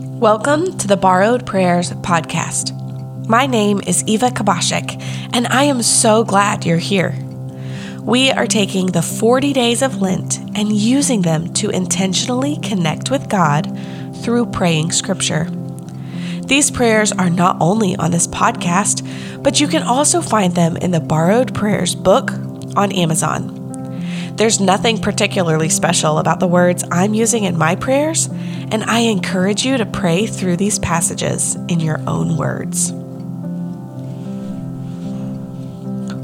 Welcome to the Borrowed Prayers podcast. My name is Eva Kubasiak, and I am so glad you're here. We are taking the 40 days of Lent and using them to intentionally connect with God through praying scripture. These prayers are not only on this podcast, but you can also find them in the Borrowed Prayers book on Amazon. There's nothing particularly special about the words I'm using in my prayers, and I encourage you to pray through these passages in your own words.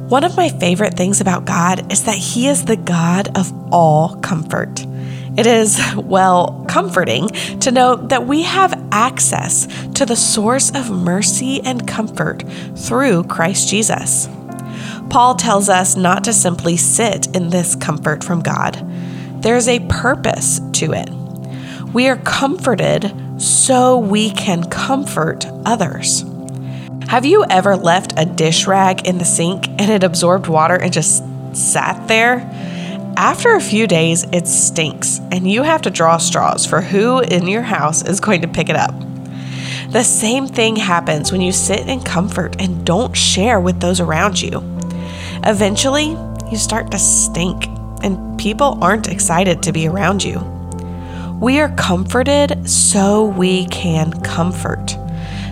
One of my favorite things about God is that He is the God of all comfort. It is, well, comforting to know that we have access to the source of mercy and comfort through Christ Jesus. Paul tells us not to simply sit in this comfort from God, there's a purpose to it. We are comforted so we can comfort others. Have you ever left a dish rag in the sink and it absorbed water and just sat there? After a few days, it stinks, and you have to draw straws for who in your house is going to pick it up. The same thing happens when you sit in comfort and don't share with those around you. Eventually, you start to stink, and people aren't excited to be around you. We are comforted so we can comfort.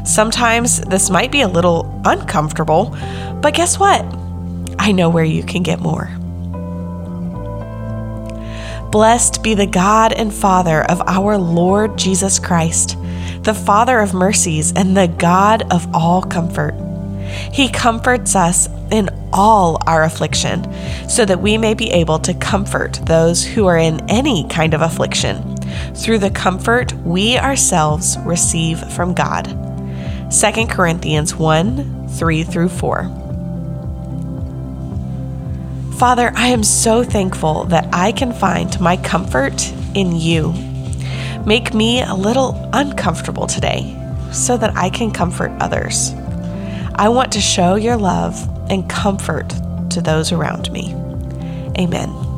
Sometimes this might be a little uncomfortable, but guess what? I know where you can get more. Blessed be the God and Father of our Lord Jesus Christ, the Father of mercies and the God of all comfort. He comforts us in all our affliction, so that we may be able to comfort those who are in any kind of affliction through the comfort we ourselves receive from God. 2 Corinthians 1 3 through 4. Father, I am so thankful that I can find my comfort in you. Make me a little uncomfortable today so that I can comfort others. I want to show your love and comfort to those around me. Amen.